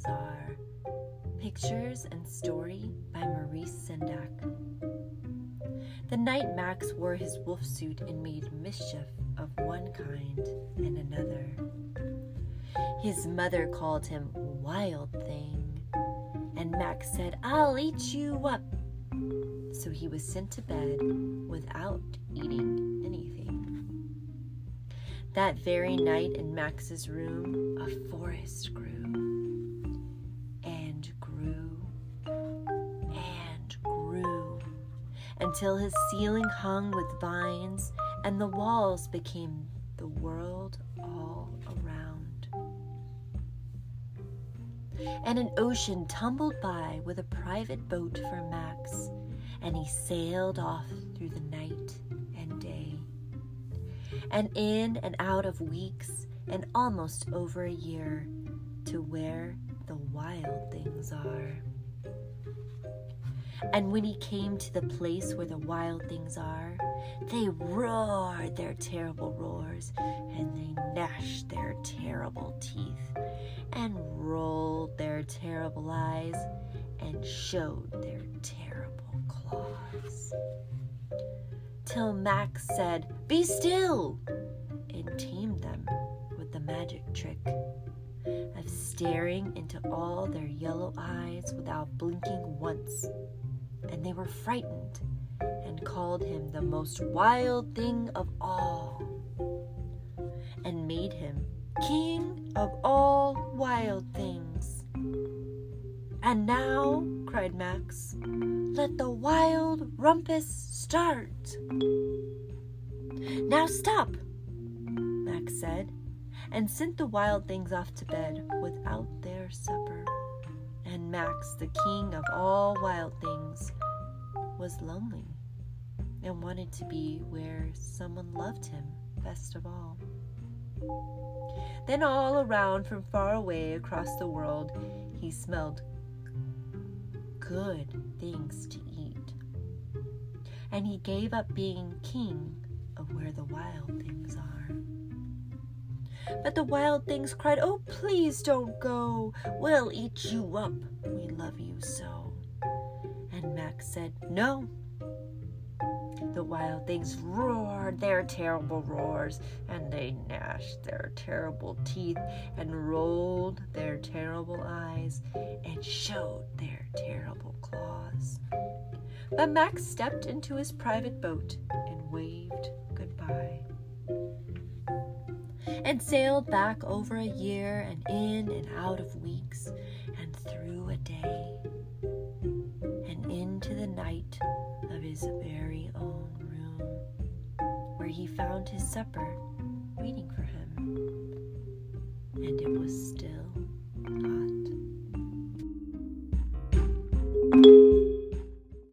Bazaar. Pictures and Story by Maurice Sendak. The night Max wore his wolf suit and made mischief of one kind and another. His mother called him Wild Thing, and Max said, I'll eat you up. So he was sent to bed without eating anything. That very night in Max's room, a forest grew. Until his ceiling hung with vines and the walls became the world all around. And an ocean tumbled by with a private boat for Max, and he sailed off through the night and day. And in and out of weeks, and almost over a year, to where the wild things are. And when he came to the place where the wild things are, they roared their terrible roars, and they gnashed their terrible teeth, and rolled their terrible eyes, and showed their terrible claws. Till Max said, Be still! and tamed them with the magic trick of staring into all their yellow eyes without blinking once and they were frightened and called him the most wild thing of all, and made him king of all wild things. And now, cried Max, let the wild rumpus start. Now stop, Max said, and sent the wild things off to bed without their supper Max, the king of all wild things, was lonely and wanted to be where someone loved him best of all. Then, all around from far away across the world, he smelled good things to eat. And he gave up being king of where the wild things are. But the wild things cried, Oh, please don't go. We'll eat you up. We love you so. And Max said, No. The wild things roared their terrible roars, and they gnashed their terrible teeth, and rolled their terrible eyes, and showed their terrible claws. But Max stepped into his private boat and waved goodbye and sailed back over a year and in and out of weeks and through a day and into the night of his very own room where he found his supper waiting for him. And it was still